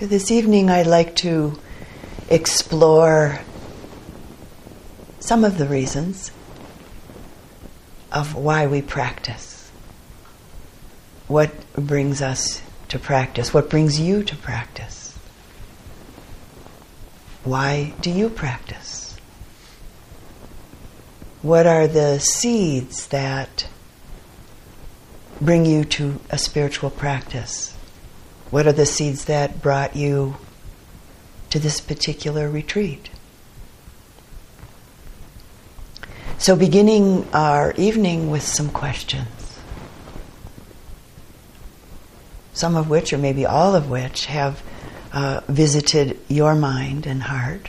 This evening, I'd like to explore some of the reasons of why we practice. What brings us to practice? What brings you to practice? Why do you practice? What are the seeds that bring you to a spiritual practice? What are the seeds that brought you to this particular retreat? So, beginning our evening with some questions, some of which, or maybe all of which, have uh, visited your mind and heart.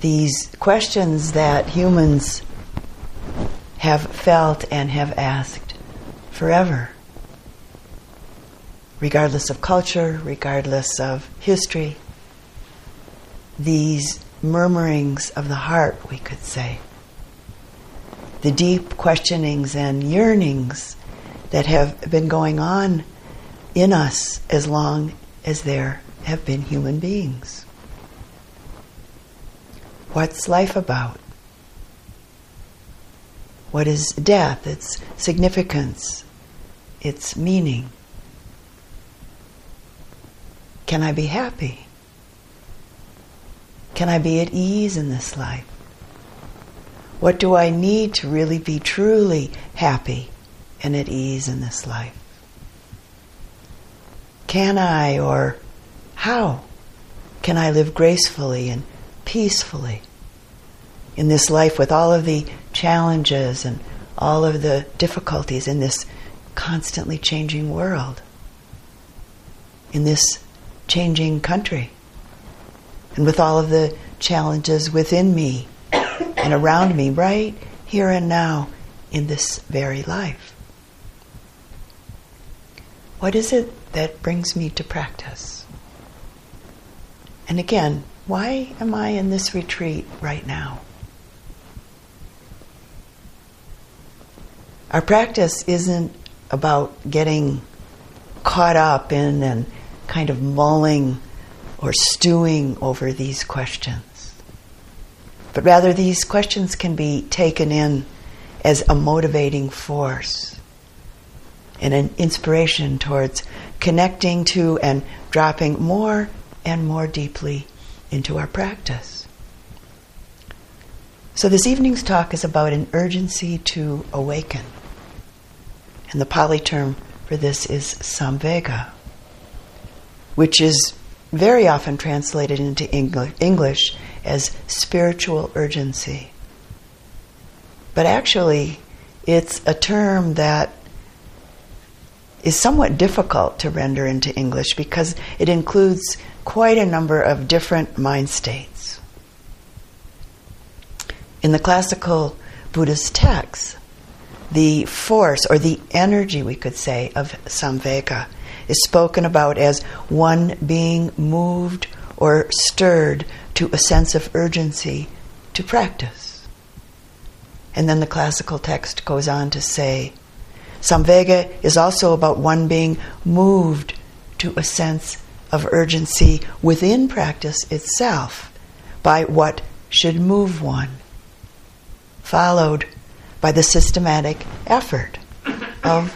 These questions that humans have felt and have asked forever regardless of culture, regardless of history. These murmurings of the heart, we could say. The deep questionings and yearnings that have been going on in us as long as there have been human beings. What's life about? What is death, its significance, its meaning? Can I be happy? Can I be at ease in this life? What do I need to really be truly happy and at ease in this life? Can I or how can I live gracefully and peacefully in this life with all of the challenges and all of the difficulties in this constantly changing world? In this changing country and with all of the challenges within me and around me right here and now in this very life. What is it that brings me to practice? And again, why am I in this retreat right now? Our practice isn't about getting caught up in and kind of mulling or stewing over these questions. But rather, these questions can be taken in as a motivating force and an inspiration towards connecting to and dropping more and more deeply into our practice. So, this evening's talk is about an urgency to awaken. And the Pali term for this is samvega which is very often translated into English as spiritual urgency. But actually, it's a term that is somewhat difficult to render into English because it includes quite a number of different mind states. In the classical Buddhist texts, the force or the energy, we could say, of samvega is spoken about as one being moved or stirred to a sense of urgency to practice. And then the classical text goes on to say, Samvega is also about one being moved to a sense of urgency within practice itself by what should move one, followed by the systematic effort of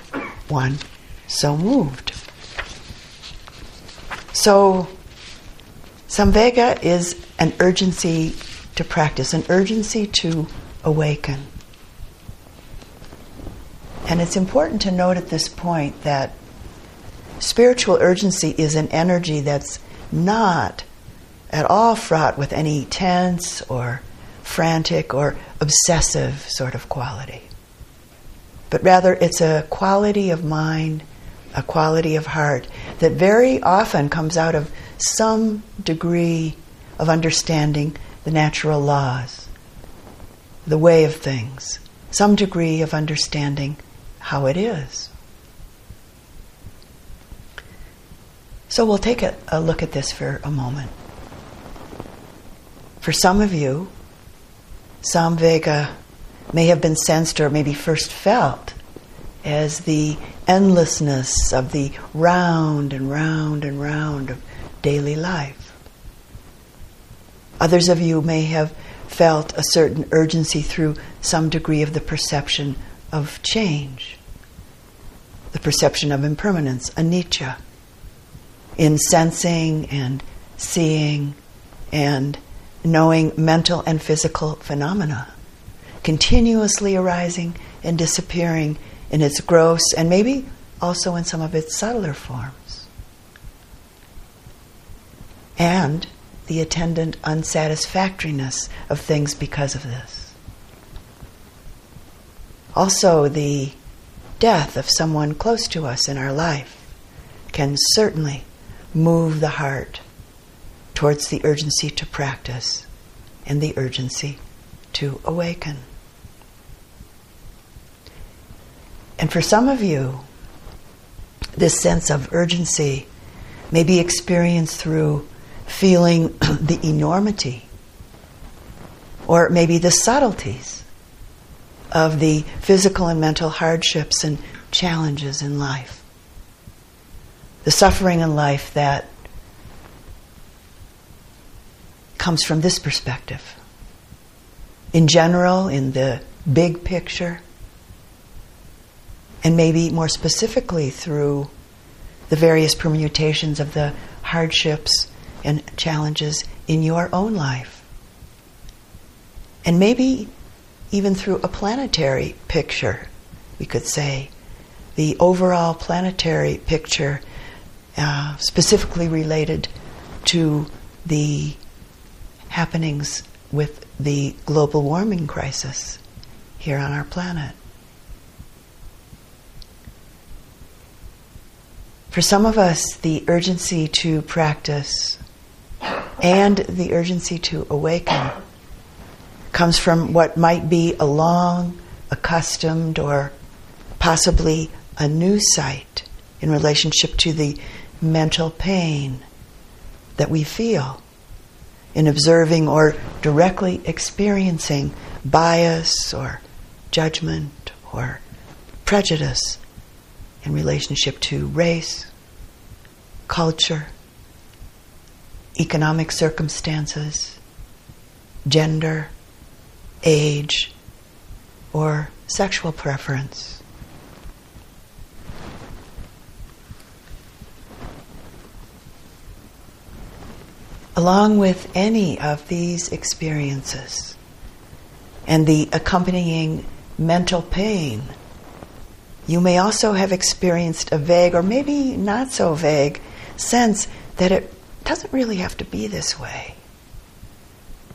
one so moved. So, Samvega is an urgency to practice, an urgency to awaken. And it's important to note at this point that spiritual urgency is an energy that's not at all fraught with any tense or frantic or obsessive sort of quality. But rather, it's a quality of mind a quality of heart that very often comes out of some degree of understanding the natural laws, the way of things, some degree of understanding how it is. So we'll take a, a look at this for a moment. For some of you, Samvega may have been sensed or maybe first felt as the endlessness of the round and round and round of daily life. Others of you may have felt a certain urgency through some degree of the perception of change, the perception of impermanence, anicca, in sensing and seeing and knowing mental and physical phenomena, continuously arising and disappearing in its gross and maybe also in some of its subtler forms. And the attendant unsatisfactoriness of things because of this. Also, the death of someone close to us in our life can certainly move the heart towards the urgency to practice and the urgency to awaken. And for some of you, this sense of urgency may be experienced through feeling the enormity or maybe the subtleties of the physical and mental hardships and challenges in life. The suffering in life that comes from this perspective. In general, in the big picture, and maybe more specifically through the various permutations of the hardships and challenges in your own life. And maybe even through a planetary picture, we could say, the overall planetary picture uh, specifically related to the happenings with the global warming crisis here on our planet. For some of us, the urgency to practice and the urgency to awaken comes from what might be a long, accustomed, or possibly a new sight in relationship to the mental pain that we feel in observing or directly experiencing bias or judgment or prejudice in relationship to race, culture, economic circumstances, gender, age, or sexual preference. Along with any of these experiences and the accompanying mental pain you may also have experienced a vague, or maybe not so vague, sense that it doesn't really have to be this way.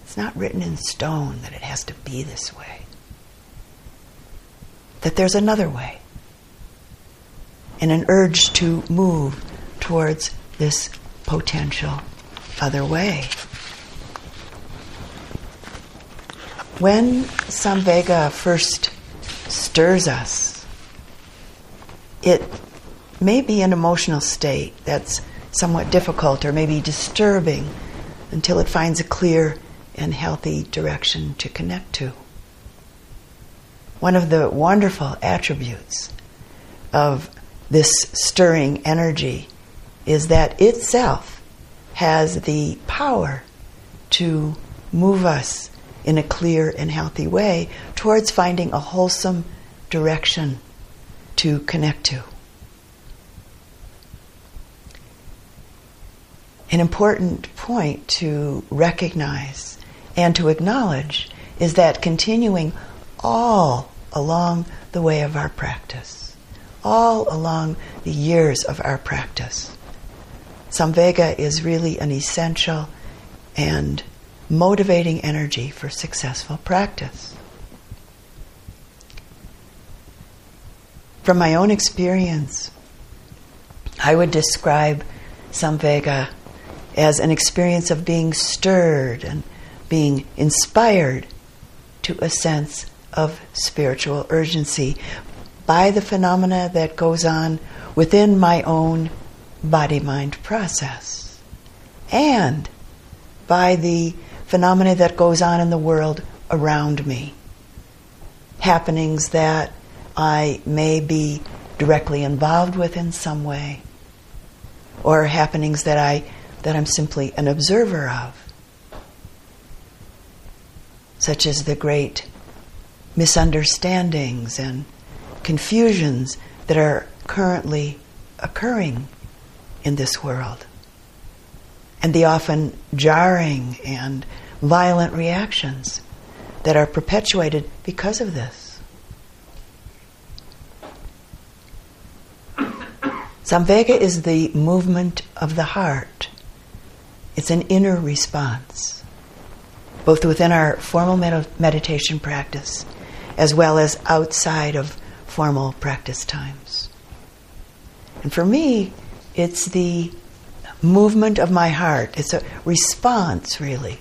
It's not written in stone that it has to be this way. That there's another way. And an urge to move towards this potential other way. When Samvega first stirs us, it may be an emotional state that's somewhat difficult or maybe disturbing until it finds a clear and healthy direction to connect to. One of the wonderful attributes of this stirring energy is that itself has the power to move us in a clear and healthy way towards finding a wholesome direction to connect to. An important point to recognize and to acknowledge is that continuing all along the way of our practice, all along the years of our practice, Samvega is really an essential and motivating energy for successful practice. From my own experience, I would describe Samvega as an experience of being stirred and being inspired to a sense of spiritual urgency by the phenomena that goes on within my own body mind process and by the phenomena that goes on in the world around me. Happenings that I may be directly involved with in some way, or happenings that I that I'm simply an observer of, such as the great misunderstandings and confusions that are currently occurring in this world, and the often jarring and violent reactions that are perpetuated because of this. Samvega is the movement of the heart. It's an inner response, both within our formal med- meditation practice as well as outside of formal practice times. And for me, it's the movement of my heart. It's a response, really,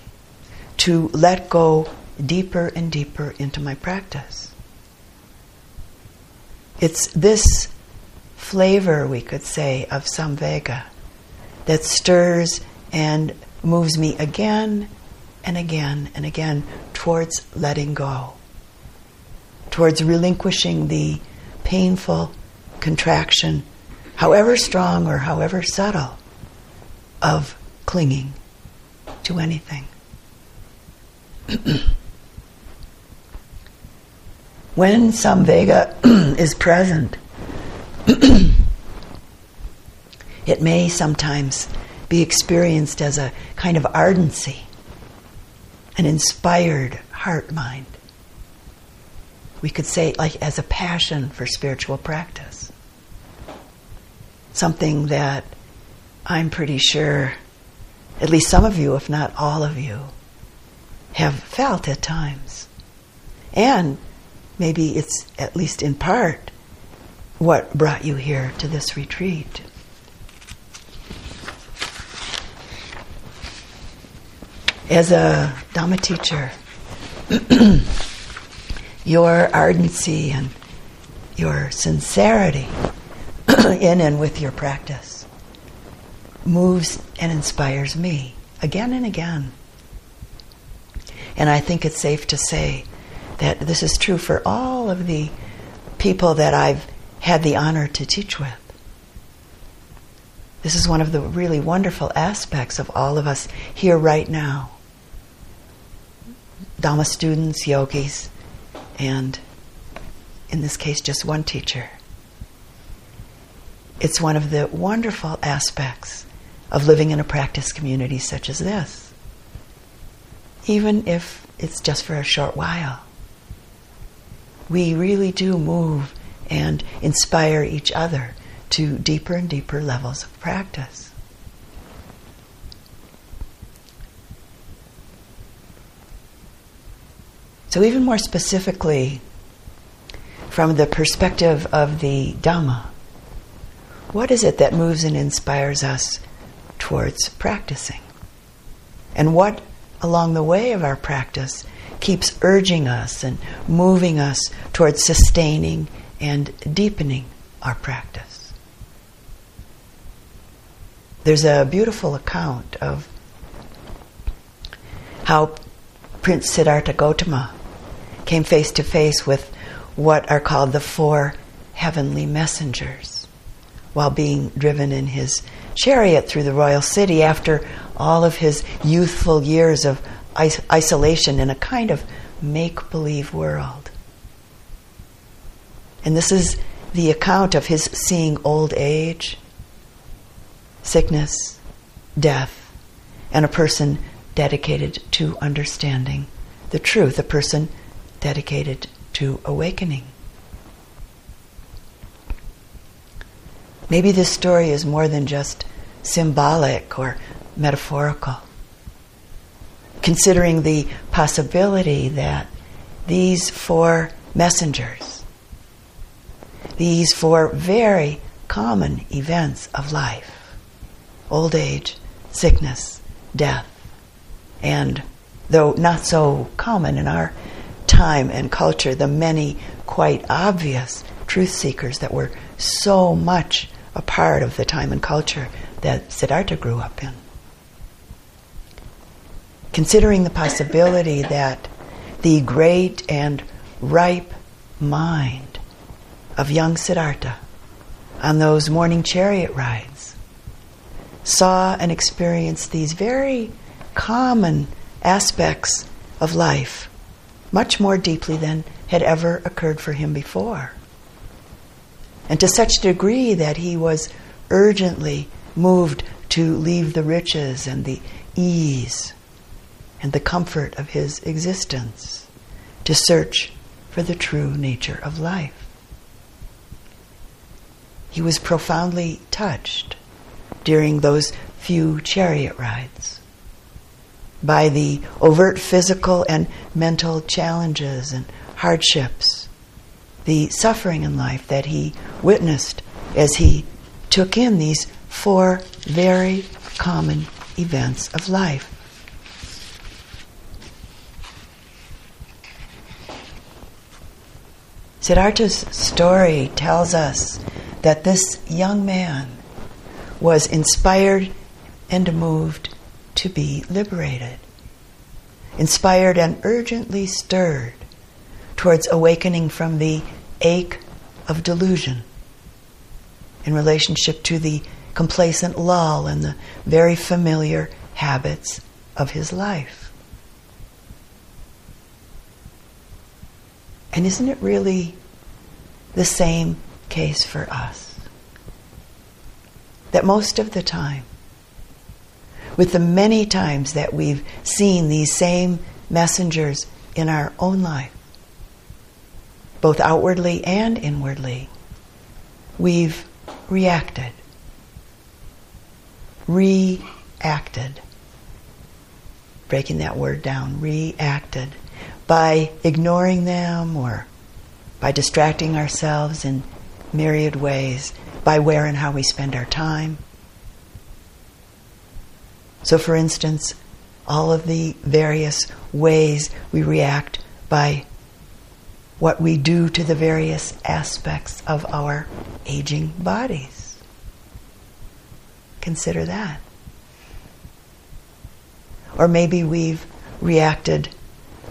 to let go deeper and deeper into my practice. It's this flavor, we could say, of Samvega that stirs and moves me again and again and again towards letting go, towards relinquishing the painful contraction, however strong or however subtle, of clinging to anything. when samvega is present, it may sometimes be experienced as a kind of ardency, an inspired heart mind. We could say, like, as a passion for spiritual practice. Something that I'm pretty sure at least some of you, if not all of you, have felt at times. And maybe it's at least in part what brought you here to this retreat. As a Dhamma teacher, your ardency and your sincerity in and with your practice moves and inspires me again and again. And I think it's safe to say that this is true for all of the people that I've had the honor to teach with. This is one of the really wonderful aspects of all of us here right now. Dhamma students, yogis, and in this case, just one teacher. It's one of the wonderful aspects of living in a practice community such as this, even if it's just for a short while. We really do move and inspire each other to deeper and deeper levels of practice. So, even more specifically, from the perspective of the Dhamma, what is it that moves and inspires us towards practicing? And what along the way of our practice keeps urging us and moving us towards sustaining and deepening our practice? There's a beautiful account of how Prince Siddhartha Gautama came face to face with what are called the four heavenly messengers while being driven in his chariot through the royal city after all of his youthful years of isolation in a kind of make believe world. And this is the account of his seeing old age, sickness, death, and a person dedicated to understanding the truth, a person dedicated to awakening. Maybe this story is more than just symbolic or metaphorical. Considering the possibility that these four messengers, these four very common events of life old age, sickness, death, and though not so common in our time and culture, the many quite obvious truth seekers that were so much a part of the time and culture that Siddhartha grew up in. Considering the possibility that the great and ripe mind of young Siddhartha on those morning chariot rides saw and experienced these very common aspects of life much more deeply than had ever occurred for him before. And to such a degree that he was urgently moved to leave the riches and the ease and the comfort of his existence to search for the true nature of life. He was profoundly touched during those few chariot rides by the overt physical and mental challenges and hardships, the suffering in life that he witnessed as he took in these four very common events of life. Siddhartha's story tells us that this young man was inspired and moved to be liberated, inspired and urgently stirred towards awakening from the ache of delusion in relationship to the complacent lull and the very familiar habits of his life. And isn't it really the same case for us? That most of the time, with the many times that we've seen these same messengers in our own life, both outwardly and inwardly, we've reacted, reacted, breaking that word down, reacted, by ignoring them or by distracting ourselves in myriad ways, by where and how we spend our time so, for instance, all of the various ways we react by what we do to the various aspects of our aging bodies. Consider that. Or maybe we've reacted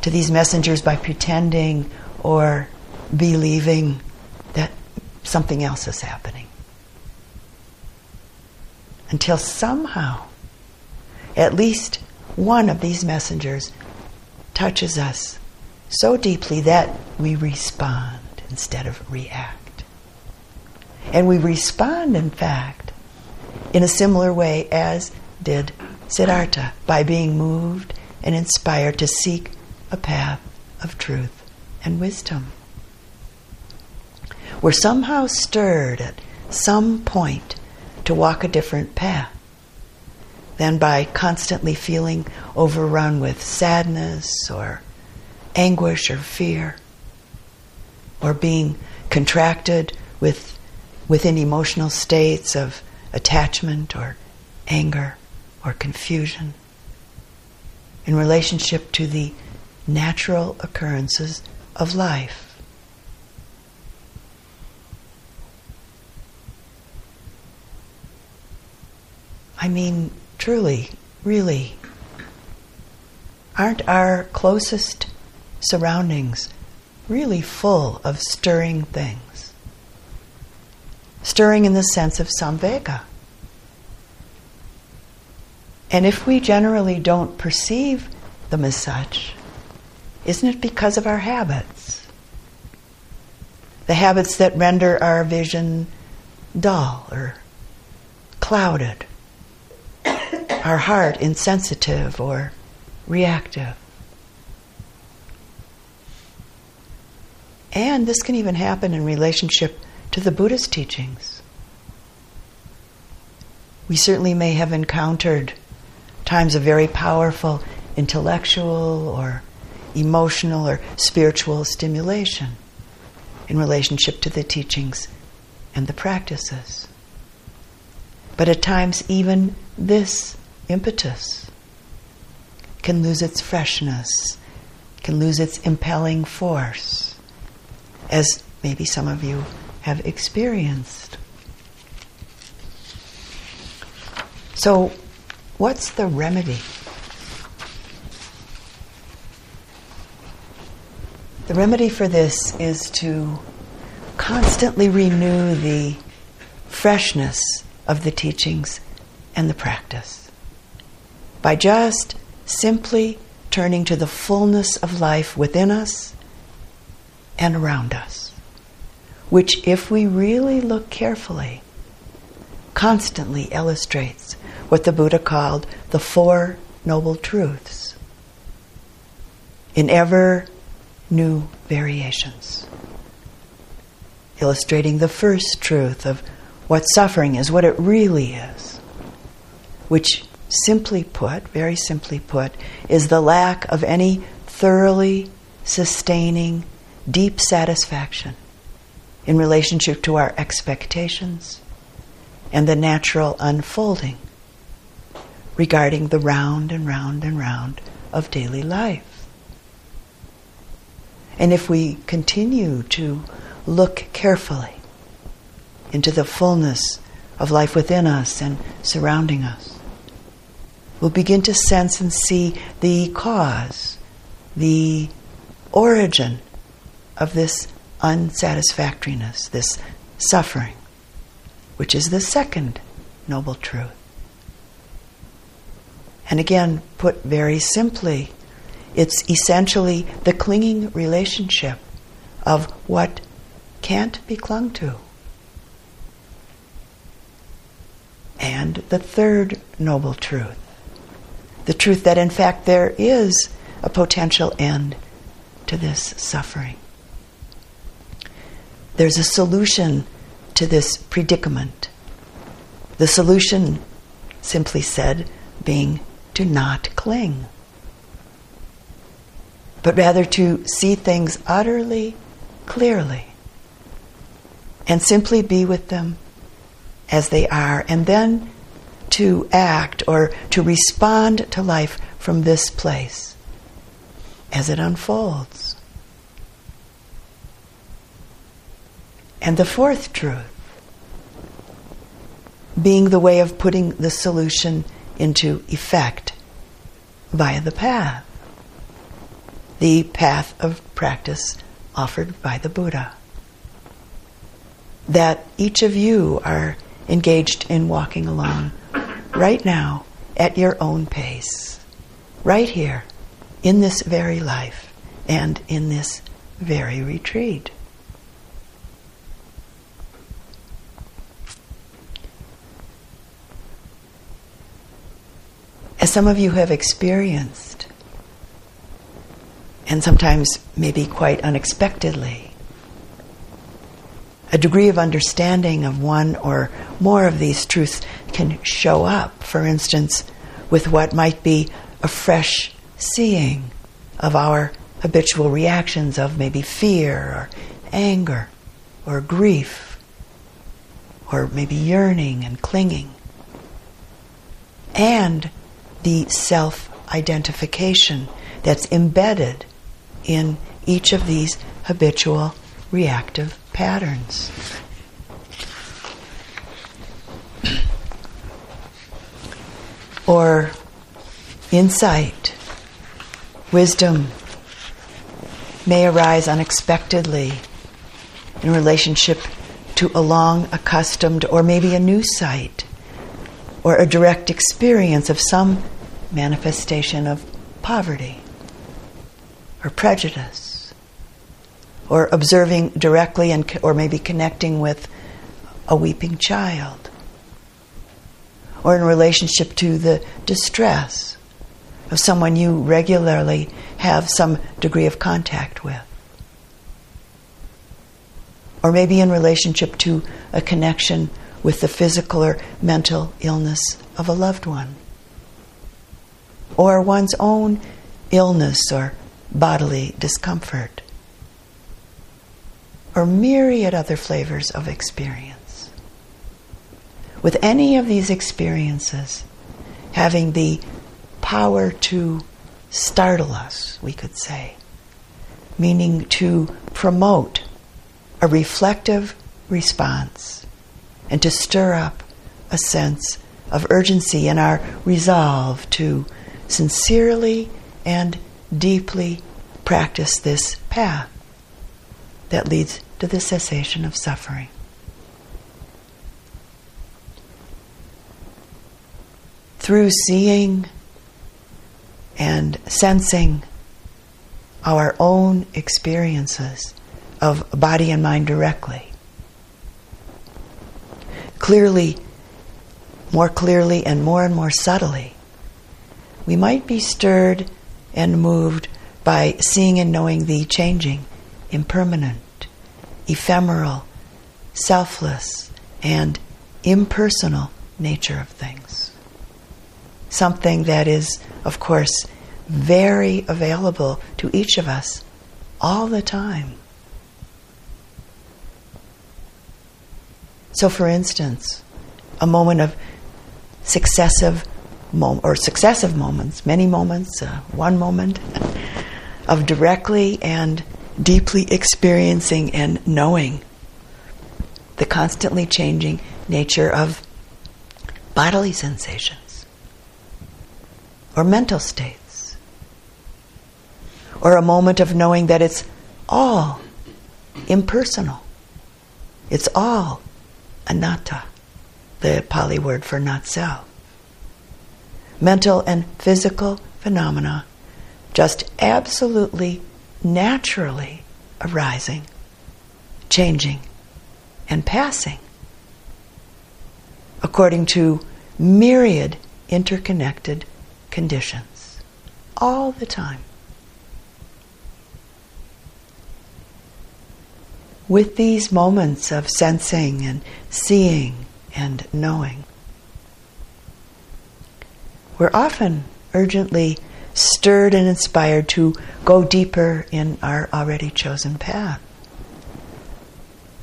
to these messengers by pretending or believing something else is happening. Until somehow at least one of these messengers touches us so deeply that we respond instead of react. And we respond, in fact, in a similar way as did Siddhartha, by being moved and inspired to seek a path of truth and wisdom. We're somehow stirred at some point to walk a different path than by constantly feeling overrun with sadness or anguish or fear or being contracted with, within emotional states of attachment or anger or confusion in relationship to the natural occurrences of life. I mean, truly, really, aren't our closest surroundings really full of stirring things? Stirring in the sense of samvega. And if we generally don't perceive them as such, isn't it because of our habits? The habits that render our vision dull or clouded our heart insensitive or reactive. And this can even happen in relationship to the Buddhist teachings. We certainly may have encountered times of very powerful intellectual or emotional or spiritual stimulation in relationship to the teachings and the practices. But at times, even this impetus can lose its freshness, can lose its impelling force, as maybe some of you have experienced. So, what's the remedy? The remedy for this is to constantly renew the freshness of the teachings and the practice. By just simply turning to the fullness of life within us and around us, which, if we really look carefully, constantly illustrates what the Buddha called the Four Noble Truths in ever new variations, illustrating the first truth of what suffering is, what it really is, which, simply put, very simply put, is the lack of any thoroughly sustaining, deep satisfaction in relationship to our expectations and the natural unfolding regarding the round and round and round of daily life. And if we continue to look carefully into the fullness of life within us and surrounding us, we'll begin to sense and see the cause, the origin of this unsatisfactoriness, this suffering, which is the second noble truth. And again, put very simply, it's essentially the clinging relationship of what can't be clung to. And the third noble truth the truth that, in fact, there is a potential end to this suffering. There's a solution to this predicament. The solution, simply said, being to not cling, but rather to see things utterly clearly and simply be with them as they are, and then to act or to respond to life from this place as it unfolds. And the fourth truth being the way of putting the solution into effect via the path, the path of practice offered by the Buddha. That each of you are engaged in walking along right now at your own pace, right here, in this very life, and in this very retreat. as some of you have experienced, and sometimes maybe quite unexpectedly, a degree of understanding of one or more of these truths can show up, for instance, with what might be a fresh seeing of our habitual reactions of maybe fear or anger or grief or maybe yearning and clinging. And the self identification that's embedded in each of these habitual reactive patterns. or insight, wisdom may arise unexpectedly in relationship to a long accustomed or maybe a new sight or a direct experience of some manifestation of poverty or prejudice or observing directly and or maybe connecting with a weeping child or in relationship to the distress of someone you regularly have some degree of contact with. Or maybe in relationship to a connection with the physical or mental illness of a loved one. Or one's own illness or bodily discomfort, or myriad other flavors of experience. With any of these experiences having the power to startle us, we could say, meaning to promote a reflective response and to stir up a sense of urgency in our resolve to sincerely and deeply practice this path that leads to the cessation of suffering. Through seeing and sensing our own experiences of body and mind directly, clearly, more clearly, and more and more subtly, we might be stirred and moved by seeing and knowing the changing, impermanent, ephemeral, selfless, and impersonal nature of things. Something that is, of course, very available to each of us all the time. So, for instance, a moment of successive mom- or successive moments, many moments, uh, one moment of directly and deeply experiencing and knowing the constantly changing nature of bodily sensations or mental states, or a moment of knowing that it's all impersonal, it's all anatta, the Pali word for not self. Mental and physical phenomena just absolutely naturally arising, changing, and passing according to myriad interconnected conditions all the time. With these moments of sensing and seeing and knowing, we're often urgently stirred and inspired to go deeper in our already chosen path.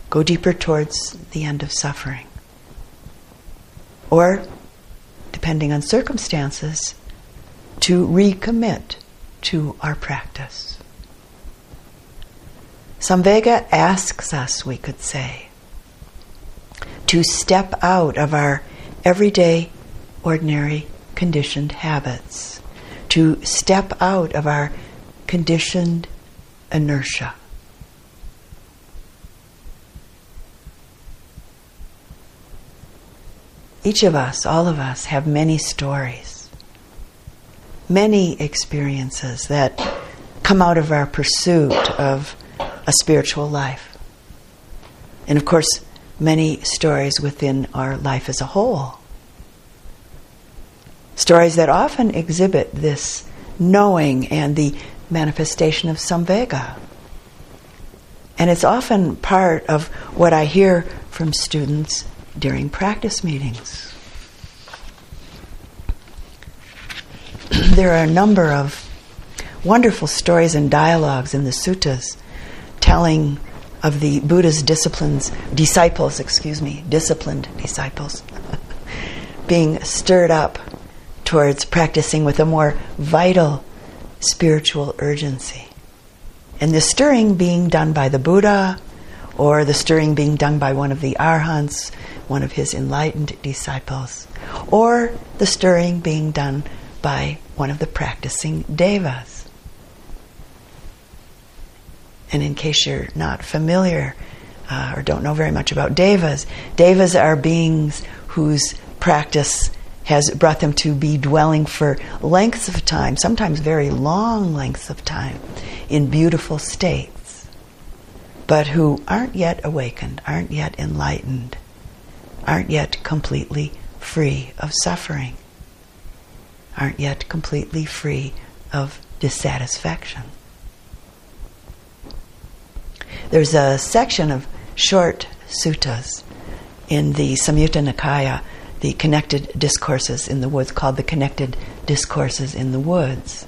Go deeper towards the end of suffering. Or, depending on circumstances, to recommit to our practice. Samvega asks us, we could say, to step out of our everyday, ordinary, conditioned habits to step out of our conditioned inertia. Each of us, all of us, have many stories, many experiences that come out of our pursuit of a spiritual life. And of course, many stories within our life as a whole. Stories that often exhibit this knowing and the manifestation of samvega. And it's often part of what I hear from students during practice meetings. there are a number of wonderful stories and dialogues in the suttas telling of the Buddha's disciplines, disciples, excuse me, disciplined disciples, being stirred up towards practicing with a more vital spiritual urgency. And the stirring being done by the Buddha, or the stirring being done by one of the arhants, one of his enlightened disciples, or the stirring being done by one of the practicing devas. And in case you're not familiar uh, or don't know very much about devas, devas are beings whose practice has brought them to be dwelling for lengths of time, sometimes very long lengths of time, in beautiful states, but who aren't yet awakened, aren't yet enlightened, aren't yet completely free of suffering, aren't yet completely free of dissatisfaction. There's a section of short suttas in the Samyutta Nikaya the connected discourses in the woods, called the Connected Discourses in the Woods,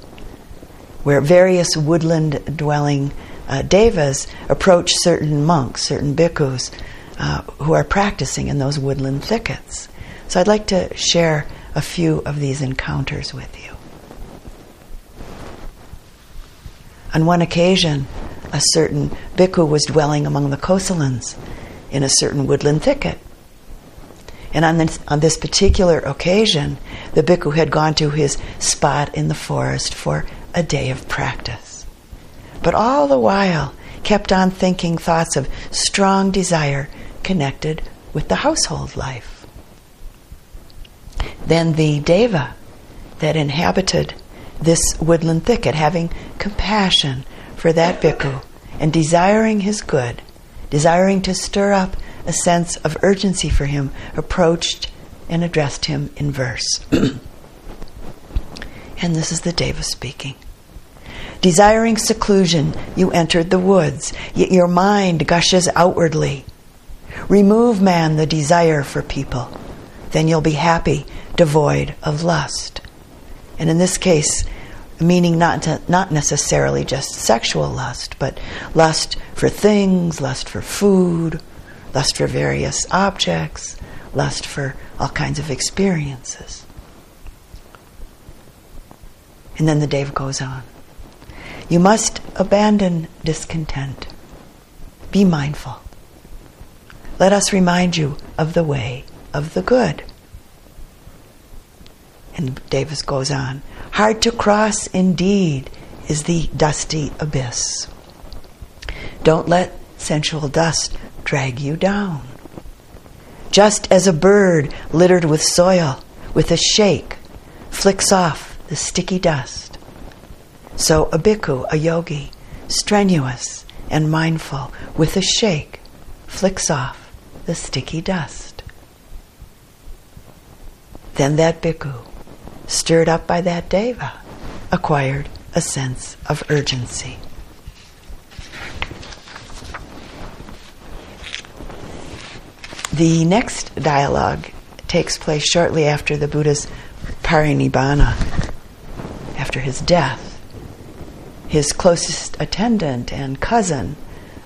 where various woodland dwelling uh, devas approach certain monks, certain bhikkhus, uh, who are practicing in those woodland thickets. So I'd like to share a few of these encounters with you. On one occasion, a certain bhikkhu was dwelling among the Kosalans in a certain woodland thicket. And on this, on this particular occasion, the bhikkhu had gone to his spot in the forest for a day of practice. But all the while, kept on thinking thoughts of strong desire connected with the household life. Then the deva that inhabited this woodland thicket, having compassion for that bhikkhu and desiring his good, desiring to stir up a sense of urgency for him, approached and addressed him in verse. and this is the deva speaking. Desiring seclusion, you entered the woods, yet your mind gushes outwardly. Remove, man, the desire for people. Then you'll be happy, devoid of lust. And in this case, meaning not, to, not necessarily just sexual lust, but lust for things, lust for food, lust for various objects, lust for all kinds of experiences. And then the Deva goes on. You must abandon discontent. Be mindful. Let us remind you of the way of the good. And Davis goes on. Hard to cross indeed is the dusty abyss. Don't let sensual dust drag you down. Just as a bird littered with soil, with a shake, flicks off the sticky dust, so a bhikkhu, a yogi, strenuous and mindful, with a shake, flicks off the sticky dust. Then that bhikkhu, stirred up by that deva, acquired a sense of urgency. The next dialogue takes place shortly after the Buddha's parinibbana, after his death. His closest attendant and cousin,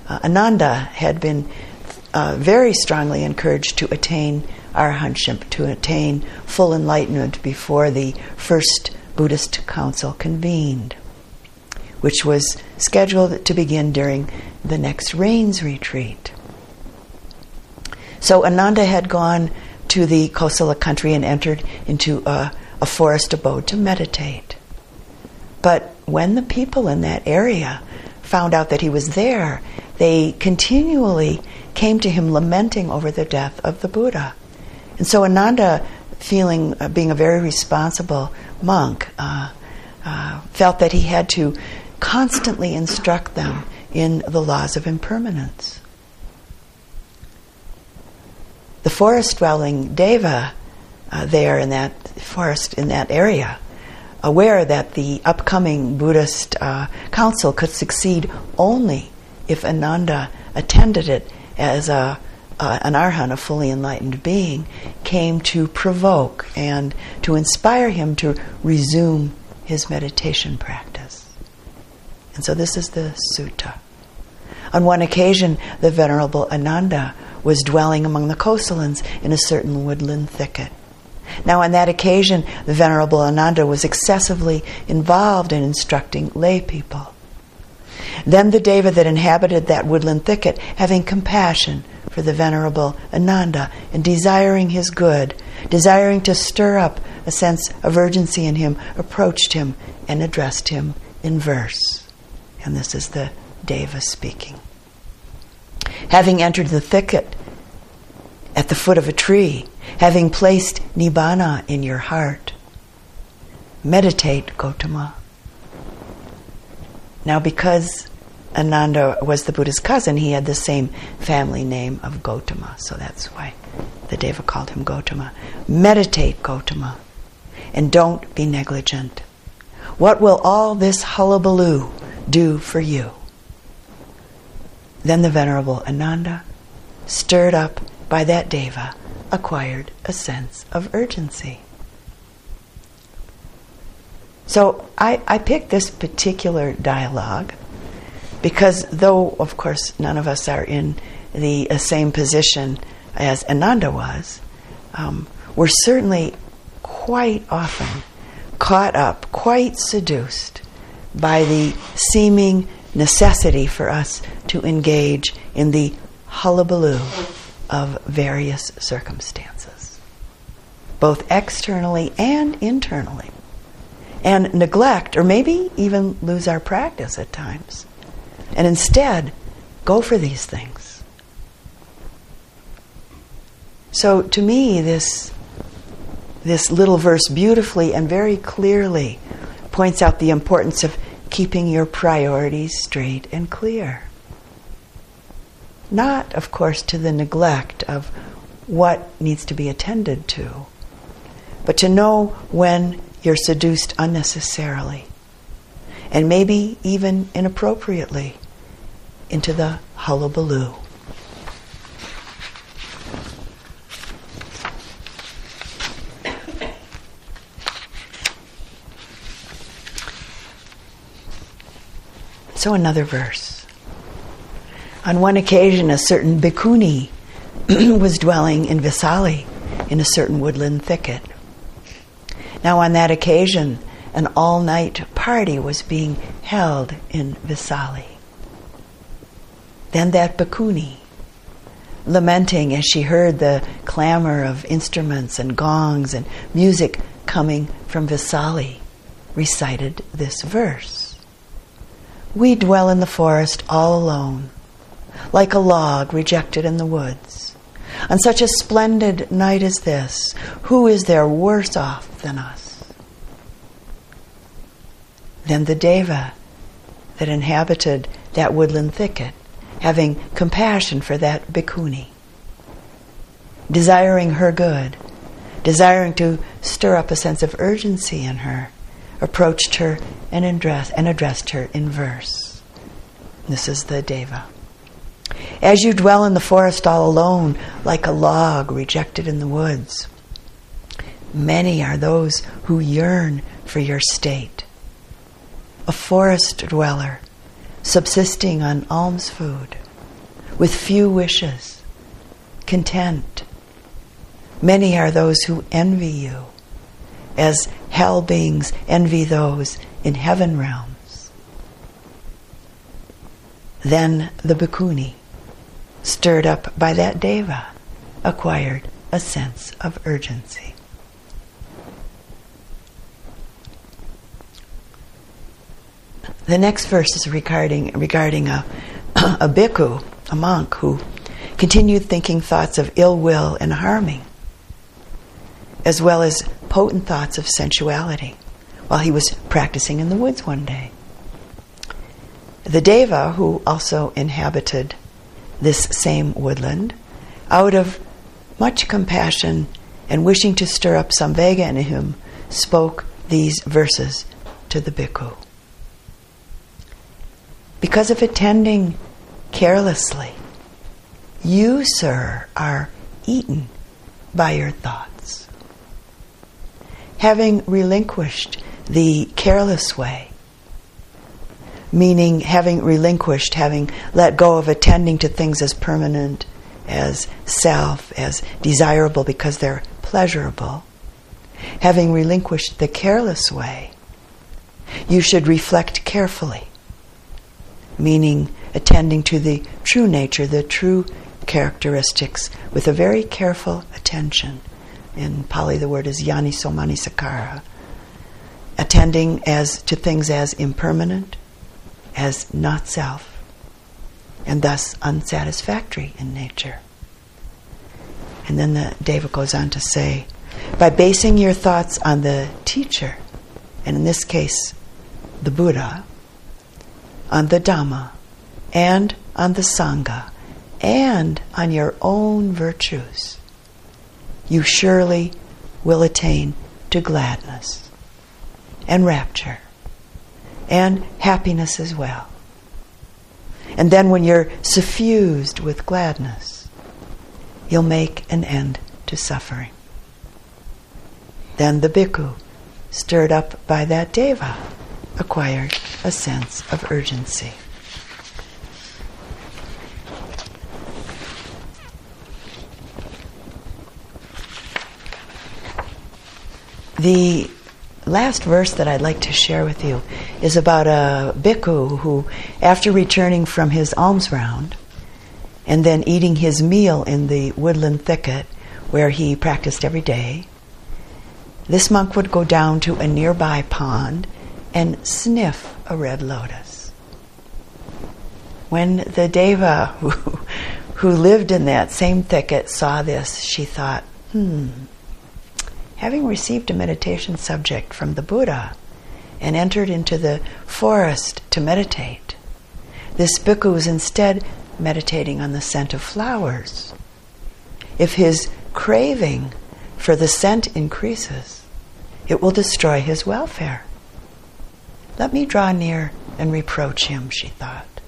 uh, Ananda, had been uh, very strongly encouraged to attain arahantship, to attain full enlightenment before the first Buddhist council convened, which was scheduled to begin during the next rains retreat. So Ananda had gone to the Kosala country and entered into a, a forest abode to meditate. But when the people in that area found out that he was there, they continually came to him lamenting over the death of the Buddha. And so Ananda, feeling uh, being a very responsible monk, uh, uh, felt that he had to constantly instruct them in the laws of impermanence the forest dwelling deva uh, there in that forest, in that area, aware that the upcoming Buddhist uh, council could succeed only if Ananda attended it as a, uh, an arhan, a fully enlightened being, came to provoke and to inspire him to resume his meditation practice. And so this is the sutta. On one occasion, the Venerable Ananda was dwelling among the Kosalans in a certain woodland thicket. Now, on that occasion, the Venerable Ananda was excessively involved in instructing lay people. Then the Deva that inhabited that woodland thicket, having compassion for the Venerable Ananda and desiring his good, desiring to stir up a sense of urgency in him, approached him and addressed him in verse. And this is the Deva speaking having entered the thicket at the foot of a tree, having placed nibbana in your heart. Meditate, Gotama. Now, because Ananda was the Buddha's cousin, he had the same family name of Gotama, so that's why the Deva called him Gotama. Meditate, Gotama, and don't be negligent. What will all this hullabaloo do for you? Then the Venerable Ananda, stirred up by that deva, acquired a sense of urgency. So I, I picked this particular dialogue because, though, of course, none of us are in the uh, same position as Ananda was, um, we're certainly quite often caught up, quite seduced by the seeming necessity for us to engage in the hullabaloo of various circumstances, both externally and internally, and neglect or maybe even lose our practice at times, and instead go for these things. So to me, this this little verse beautifully and very clearly points out the importance of keeping your priorities straight and clear. Not, of course, to the neglect of what needs to be attended to, but to know when you're seduced unnecessarily and maybe even inappropriately into the hullabaloo. So, another verse. On one occasion, a certain bhikkhuni was dwelling in Vesali in a certain woodland thicket. Now, on that occasion, an all night party was being held in Vesali. Then that bhikkhuni, lamenting as she heard the clamor of instruments and gongs and music coming from Vesali, recited this verse. We dwell in the forest all alone, like a log rejected in the woods. On such a splendid night as this, who is there worse off than us? Then the deva that inhabited that woodland thicket, having compassion for that bhikkhuni, desiring her good, desiring to stir up a sense of urgency in her, approached her and, address, and addressed her in verse. This is the Deva. As you dwell in the forest all alone, like a log rejected in the woods, many are those who yearn for your state. A forest dweller, subsisting on alms food, with few wishes, content. Many are those who envy you as hell beings envy those in heaven realms. Then the bhikkhuni, stirred up by that deva, acquired a sense of urgency. The next verse is regarding, regarding a, a bhikkhu, a monk, who continued thinking thoughts of ill will and harming, as well as potent thoughts of sensuality while he was practicing in the woods one day. The Deva, who also inhabited this same woodland, out of much compassion and wishing to stir up samvega in him, spoke these verses to the bhikkhu. Because of attending carelessly, you, sir, are eaten by your thoughts having relinquished the careless way, meaning having relinquished, having let go of attending to things as permanent, as self, as desirable because they're pleasurable, having relinquished the careless way, you should reflect carefully, meaning attending to the true nature, the true characteristics, with a very careful attention in Pali, the word is yoniso manasikara. Attending as to things as impermanent, as not self, and thus unsatisfactory in nature. And then the Deva goes on to say, by basing your thoughts on the teacher, and in this case, the Buddha, on the Dhamma, and on the Sangha, and on your own virtues, you surely will attain to gladness and rapture and happiness as well. And then when you're suffused with gladness, you'll make an end to suffering. Then the bhikkhu, stirred up by that deva, acquired a sense of urgency. The last verse that I'd like to share with you is about a bhikkhu who, after returning from his alms round and then eating his meal in the woodland thicket where he practiced every day, this monk would go down to a nearby pond and sniff a red lotus. When the deva who, who lived in that same thicket saw this, she thought, hmm, having received a meditation subject from the Buddha and entered into the forest to meditate, this bhikkhu is instead meditating on the scent of flowers. If his craving for the scent increases, it will destroy his welfare. Let me draw near and reproach him, she thought.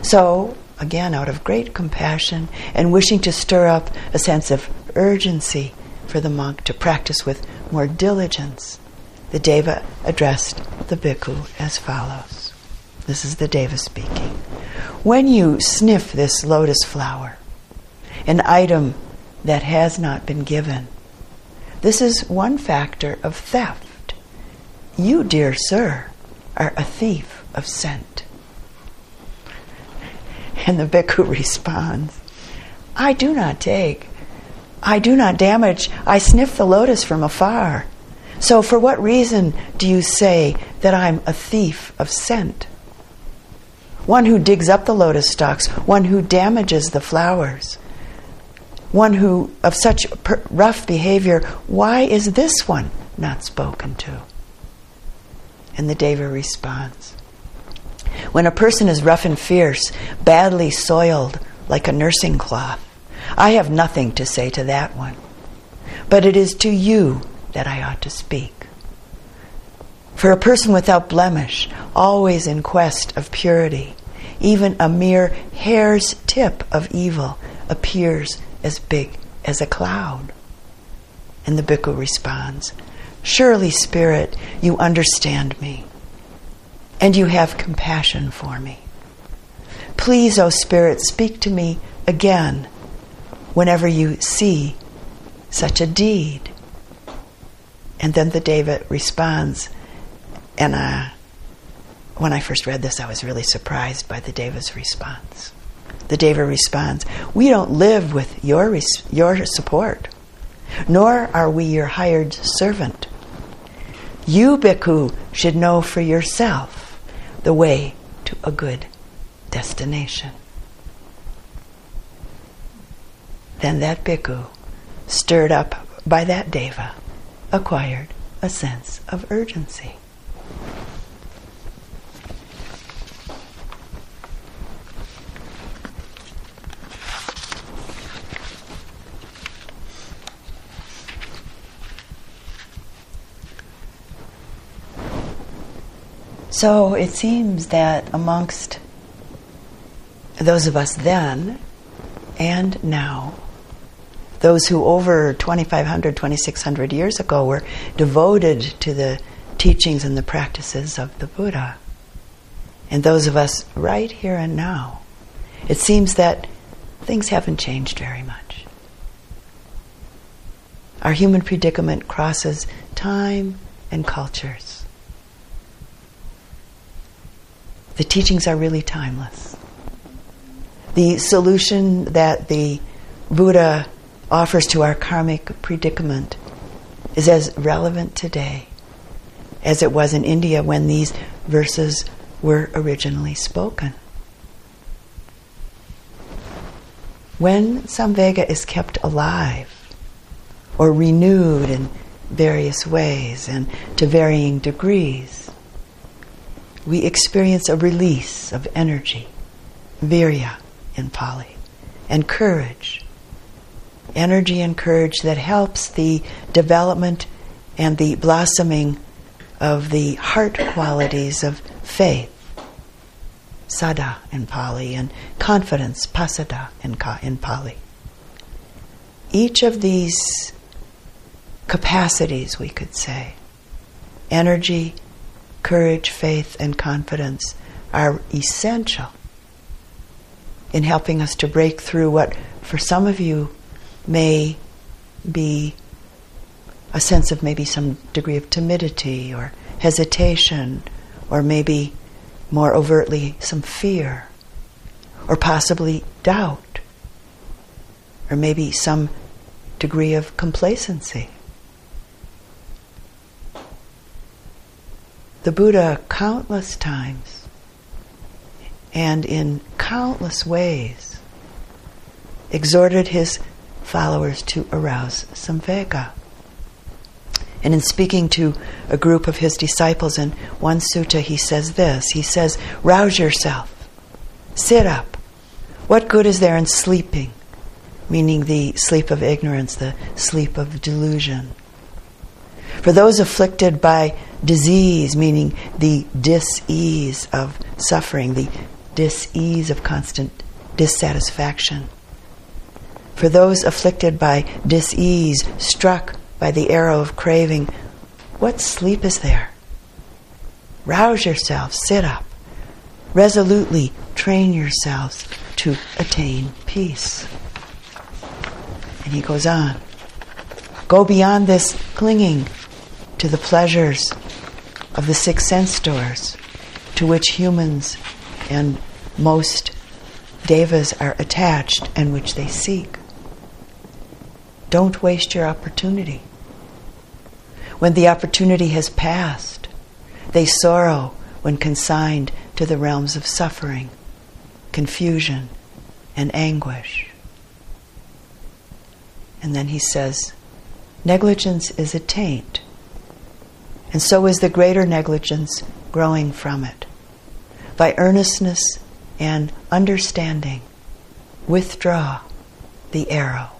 So, again, out of great compassion and wishing to stir up a sense of urgency for the monk to practice with more diligence, the Deva addressed the bhikkhu as follows. This is the Deva speaking. When you sniff this lotus flower, an item that has not been given, this is one factor of theft. You, dear sir, are a thief of scent. And the bhikkhu responds, I do not take, I do not damage, I sniff the lotus from afar. So, for what reason do you say that I'm a thief of scent? One who digs up the lotus stalks, one who damages the flowers, one who of such per- rough behavior, why is this one not spoken to? And the Deva responds When a person is rough and fierce, badly soiled like a nursing cloth, I have nothing to say to that one. But it is to you that I ought to speak. For a person without blemish, always in quest of purity, even a mere hair's tip of evil appears as big as a cloud. And the bhikkhu responds, Surely, Spirit, you understand me, and you have compassion for me. Please, O Spirit, speak to me again whenever you see such a deed. And then the Deva responds, and when I first read this, I was really surprised by the Deva's response. The Deva responds, We don't live with your, res- your support, nor are we your hired servant. You, bhikkhu, should know for yourself the way to a good destination. Then that bhikkhu, stirred up by that deva, acquired a sense of urgency. So it seems that amongst those of us then and now, those who over 2,500, 2,600 years ago were devoted to the teachings and the practices of the Buddha, and those of us right here and now, it seems that things haven't changed very much. Our human predicament crosses time and cultures. the teachings are really timeless. The solution that the Buddha offers to our karmic predicament is as relevant today as it was in India when these verses were originally spoken. When Samvega is kept alive or renewed in various ways and to varying degrees, we experience a release of energy, virya in Pali, and courage. Energy and courage that helps the development and the blossoming of the heart qualities of faith, saddha in Pali, and confidence, pasada in, in Pali. Each of these capacities, we could say, energy, courage, faith, and confidence are essential in helping us to break through what, for some of you, may be a sense of maybe some degree of timidity or hesitation, or maybe more overtly some fear, or possibly doubt, or maybe some degree of complacency. the Buddha countless times and in countless ways exhorted his followers to arouse samvega. And in speaking to a group of his disciples in one sutta, he says this He says, Rouse yourself, sit up. What good is there in sleeping? Meaning the sleep of ignorance, the sleep of delusion. For those afflicted by disease, meaning the dis-ease of suffering, the dis-ease of constant dissatisfaction. For those afflicted by dis-ease, struck by the arrow of craving, what sleep is there? Rouse yourselves, sit up. Resolutely train yourselves to attain peace. And he goes on. Go beyond this clinging to the pleasures of the six sense doors to which humans and most devas are attached and which they seek. Don't waste your opportunity. When the opportunity has passed, they sorrow when consigned to the realms of suffering, confusion, and anguish. And then he says, negligence is a taint and so is the greater negligence growing from it. By earnestness and understanding, withdraw the arrow.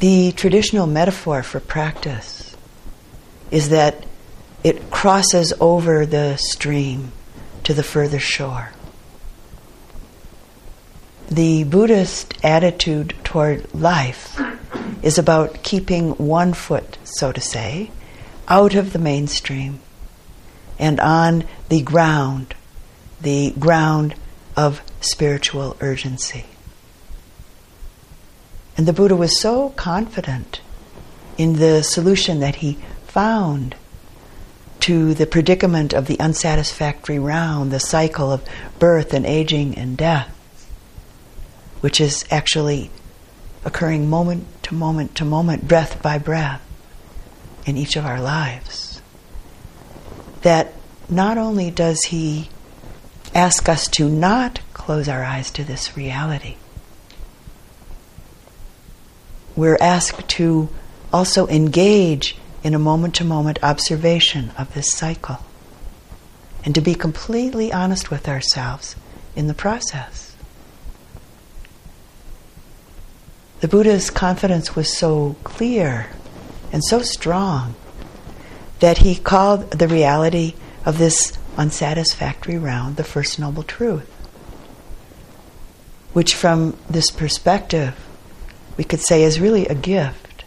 The traditional metaphor for practice is that it crosses over the stream to the further shore the Buddhist attitude toward life is about keeping one foot, so to say, out of the mainstream and on the ground, the ground of spiritual urgency. And the Buddha was so confident in the solution that he found to the predicament of the unsatisfactory round, the cycle of birth and aging and death which is actually occurring moment to moment to moment, breath by breath in each of our lives. That not only does he ask us to not close our eyes to this reality, we're asked to also engage in a moment to moment observation of this cycle and to be completely honest with ourselves in the process. the Buddha's confidence was so clear and so strong that he called the reality of this unsatisfactory round the First Noble Truth. Which, from this perspective, we could say is really a gift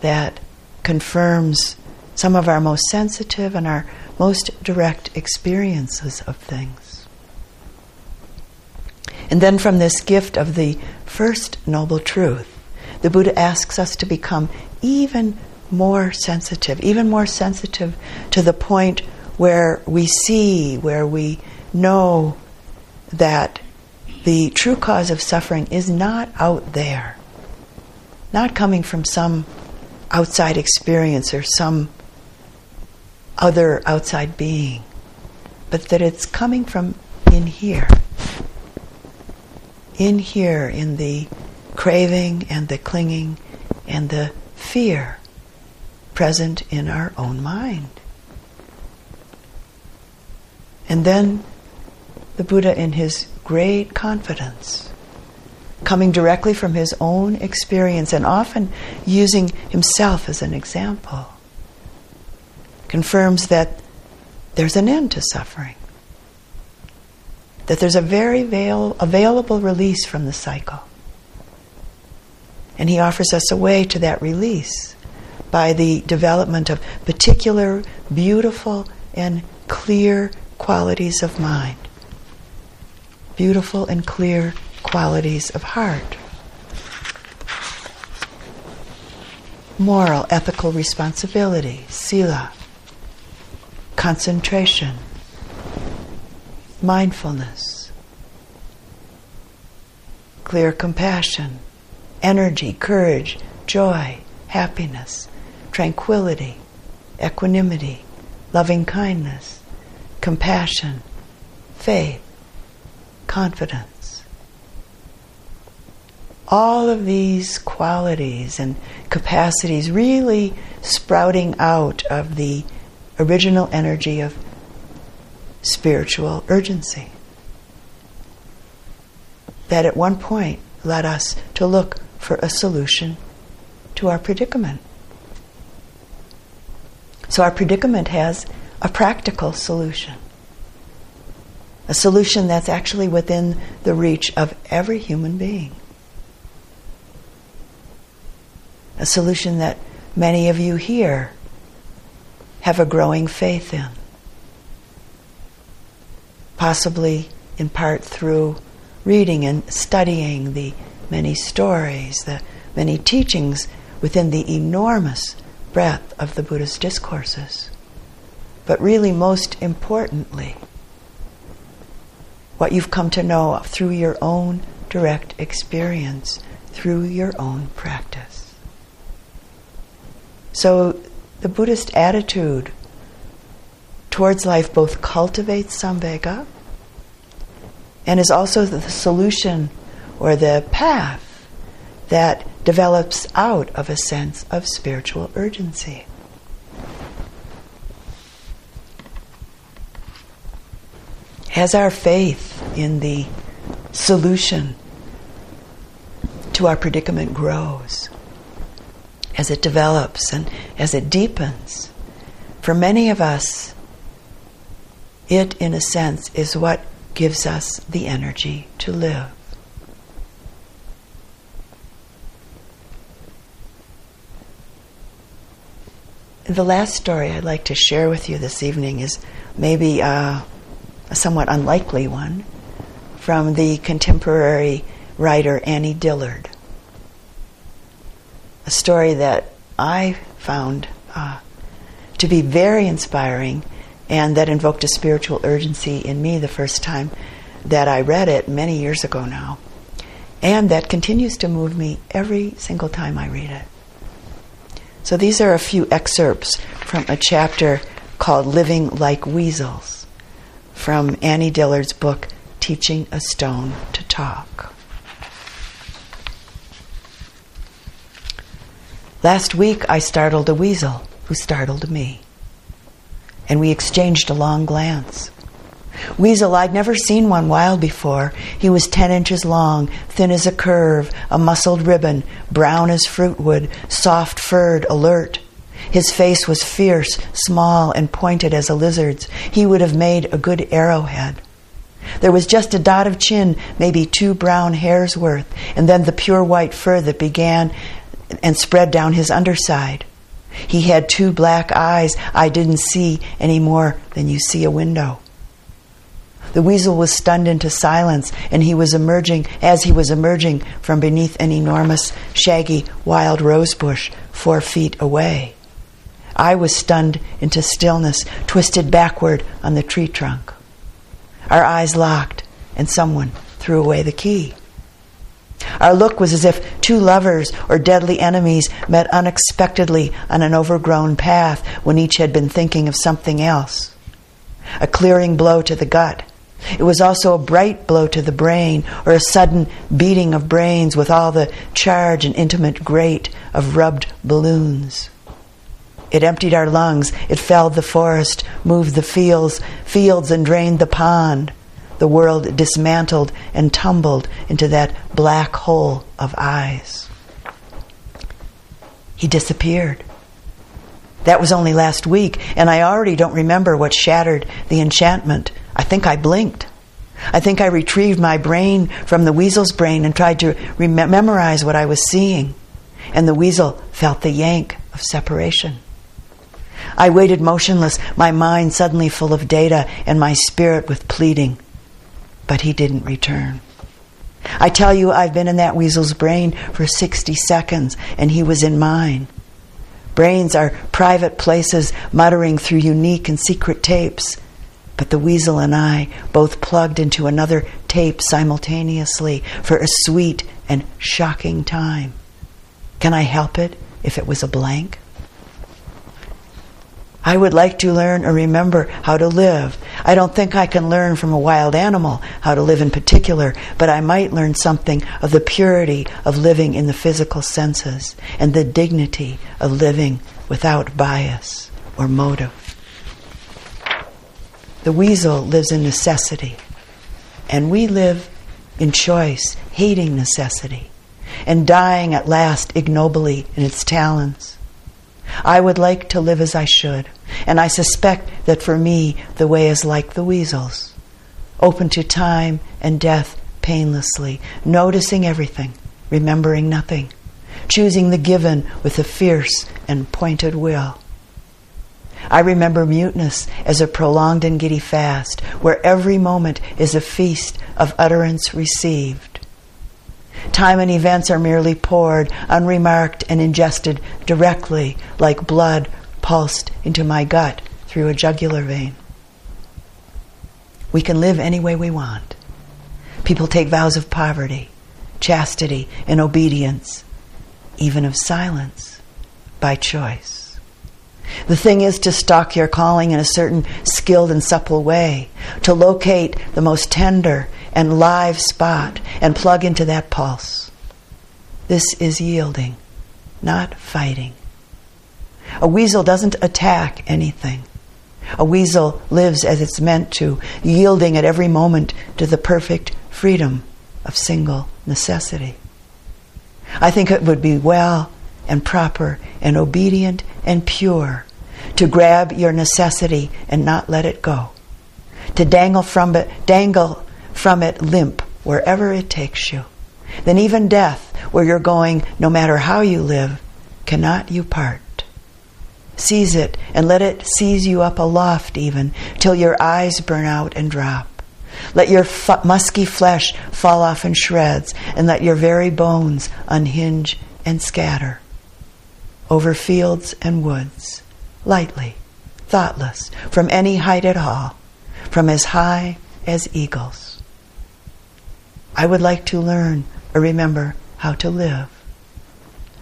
that confirms some of our most sensitive and our most direct experiences of things. And then from this gift of the first noble truth, the Buddha asks us to become even more sensitive, even more sensitive to the point where we see, where we know that the true cause of suffering is not out there, not coming from some outside experience or some other outside being, but that it's coming from in here in here, in the craving and the clinging and the fear present in our own mind. And then the Buddha, in his great confidence, coming directly from his own experience and often using himself as an example, confirms that there's an end to suffering that there's a very avail- available release from the cycle. And he offers us a way to that release by the development of particular, beautiful, and clear qualities of mind. Beautiful and clear qualities of heart. Moral, ethical responsibility, sila. Concentration, mindfulness, clear compassion, energy, courage, joy, happiness, tranquility, equanimity, loving kindness, compassion, faith, confidence. All of these qualities and capacities really sprouting out of the original energy of spiritual urgency. That at one point led us to look for a solution to our predicament. So our predicament has a practical solution. A solution that's actually within the reach of every human being. A solution that many of you here have a growing faith in. Possibly in part through reading and studying the many stories, the many teachings within the enormous breadth of the Buddhist discourses. But really, most importantly, what you've come to know through your own direct experience, through your own practice. So, the Buddhist attitude towards life both cultivates samvega and is also the solution or the path that develops out of a sense of spiritual urgency. As our faith in the solution to our predicament grows, as it develops and as it deepens, for many of us, it, in a sense, is what gives us the energy to live. The last story I'd like to share with you this evening is maybe uh, a somewhat unlikely one from the contemporary writer Annie Dillard. A story that I found uh, to be very inspiring and that invoked a spiritual urgency in me the first time that I read it many years ago now, and that continues to move me every single time I read it. So these are a few excerpts from a chapter called Living Like Weasels from Annie Dillard's book, Teaching a Stone to Talk. Last week I startled a weasel who startled me, and we exchanged a long glance. Weasel, I'd never seen one wild before. He was ten inches long, thin as a curve, a muscled ribbon, brown as fruitwood, soft furred, alert. His face was fierce, small, and pointed as a lizard's. He would have made a good arrowhead. There was just a dot of chin, maybe two brown hairs worth, and then the pure white fur that began and spread down his underside. He had two black eyes I didn't see any more than you see a window. The weasel was stunned into silence, and he was emerging, as he was emerging from beneath an enormous, shaggy, wild rose bush four feet away. I was stunned into stillness, twisted backward on the tree trunk. Our eyes locked, and someone threw away the key. Our look was as if two lovers or deadly enemies met unexpectedly on an overgrown path when each had been thinking of something else. A clearing blow to the gut it was also a bright blow to the brain, or a sudden beating of brains with all the charge and intimate grate of rubbed balloons. It emptied our lungs, it felled the forest, moved the fields, fields and drained the pond. The world dismantled and tumbled into that black hole of eyes. He disappeared. That was only last week, and I already don't remember what shattered the enchantment I think I blinked. I think I retrieved my brain from the weasel's brain and tried to rem- memorize what I was seeing. And the weasel felt the yank of separation. I waited motionless, my mind suddenly full of data and my spirit with pleading. But he didn't return. I tell you, I've been in that weasel's brain for 60 seconds, and he was in mine. Brains are private places muttering through unique and secret tapes. But the weasel and I both plugged into another tape simultaneously for a sweet and shocking time. Can I help it if it was a blank? I would like to learn or remember how to live. I don't think I can learn from a wild animal how to live in particular, but I might learn something of the purity of living in the physical senses and the dignity of living without bias or motive. The weasel lives in necessity, and we live in choice, hating necessity, and dying at last ignobly in its talons. I would like to live as I should, and I suspect that for me the way is like the weasel's, open to time and death painlessly, noticing everything, remembering nothing, choosing the given with a fierce and pointed will. I remember muteness as a prolonged and giddy fast, where every moment is a feast of utterance received Time and events are merely poured, unremarked, and ingested directly, like blood pulsed into my gut through a jugular vein. We can live any way we want. People take vows of poverty, chastity, and obedience, even of silence, by choice. The thing is to stalk your calling in a certain skilled and supple way, to locate the most tender and live spot and plug into that pulse. This is yielding, not fighting. A weasel doesn't attack anything. A weasel lives as it's meant to, yielding at every moment to the perfect freedom of single necessity. I think it would be well and proper and obedient and pure to grab your necessity and not let it go. To dangle from it, dangle from it limp wherever it takes you. Then even death, where you're going no matter how you live, cannot you part. Seize it and let it seize you up aloft even till your eyes burn out and drop. Let your f- musky flesh fall off in shreds and let your very bones unhinge and scatter. Over fields and woods, lightly, thoughtless, from any height at all, from as high as eagles. I would like to learn or remember how to live.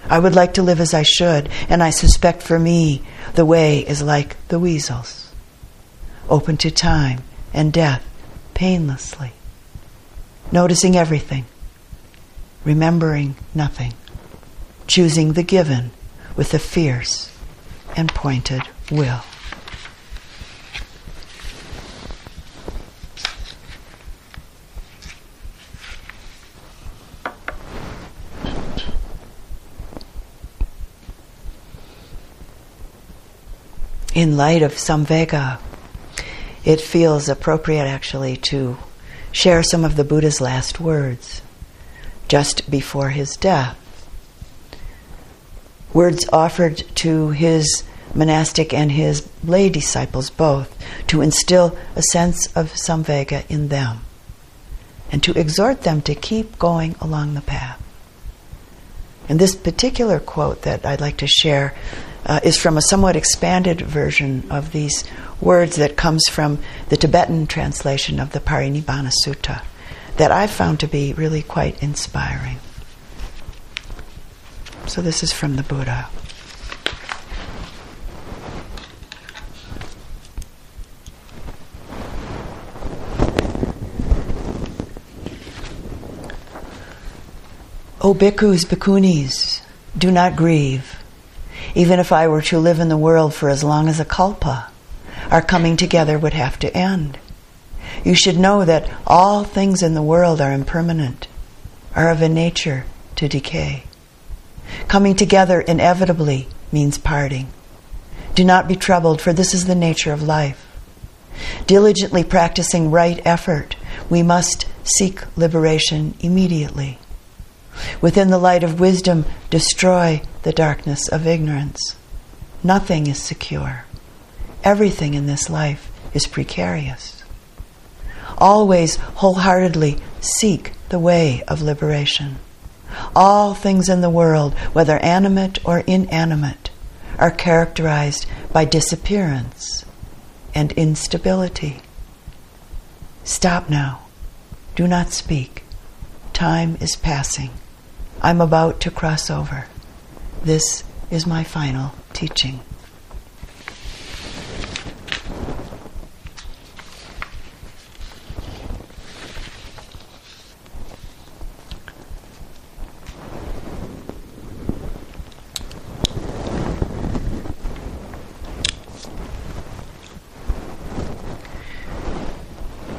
I would like to live as I should, and I suspect for me the way is like the weasel's, open to time and death painlessly, noticing everything, remembering nothing, choosing the given with a fierce and pointed will. In light of Samvega, it feels appropriate actually to share some of the Buddha's last words just before his death. Words offered to his monastic and his lay disciples both to instill a sense of Samvega in them and to exhort them to keep going along the path. And this particular quote that I'd like to share uh, is from a somewhat expanded version of these words that comes from the Tibetan translation of the Parinibbana Sutta that I've found to be really quite inspiring. So, this is from the Buddha. O bhikkhus, bhikkhunis, do not grieve even if I were to live in the world for as long as a kalpa, our coming together would have to end. You should know that all things in the world are impermanent, are of a nature to decay. Coming together inevitably means parting. Do not be troubled, for this is the nature of life. Diligently practicing right effort, we must seek liberation immediately. Within the light of wisdom, destroy the darkness of ignorance. Nothing is secure. Everything in this life is precarious. Always wholeheartedly seek the way of liberation. All things in the world, whether animate or inanimate, are characterized by disappearance and instability. Stop now. Do not speak. Time is passing. I'm about to cross over. This is my final teaching.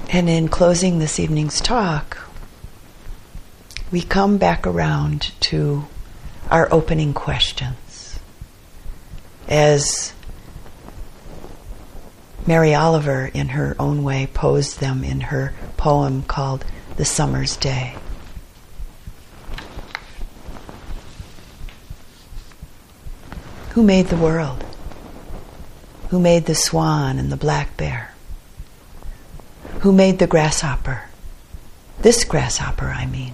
And in closing this evening's talk, we come back around to our opening questions. As Mary Oliver, in her own way, posed them in her poem called The Summer's Day. Who made the world? Who made the swan and the black bear? Who made the grasshopper? This grasshopper, I mean.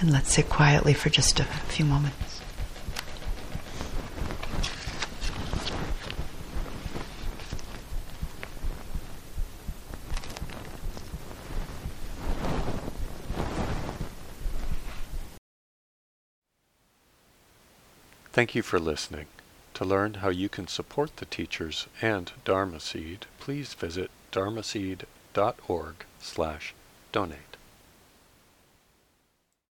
And let's sit quietly for just a few moments. Thank you for listening. To learn how you can support the teachers and Dharma Seed, please visit dharmaseed.org slash donate.